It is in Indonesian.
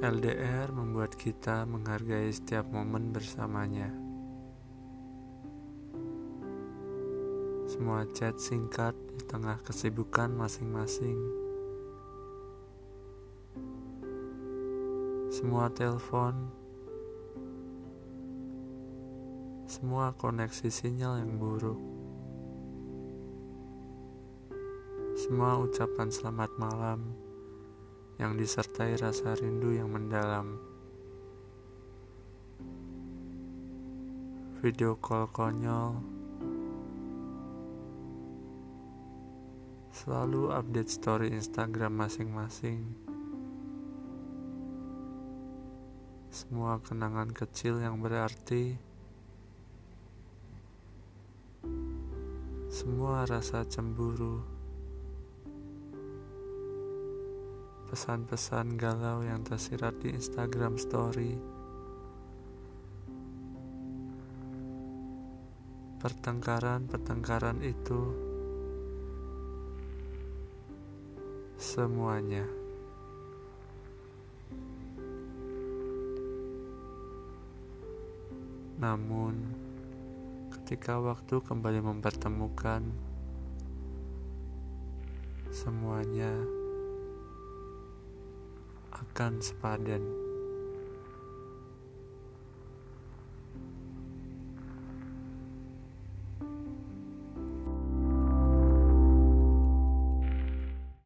LDR membuat kita menghargai setiap momen bersamanya. Semua chat singkat di tengah kesibukan masing-masing. Semua telepon, semua koneksi sinyal yang buruk. Semua ucapan selamat malam yang disertai rasa rindu yang mendalam. Video call konyol, selalu update story Instagram masing-masing. Semua kenangan kecil yang berarti, semua rasa cemburu. Pesan-pesan galau yang tersirat di Instagram Story, pertengkaran-pertengkaran itu, semuanya. Namun, ketika waktu kembali mempertemukan semuanya akan sepadan.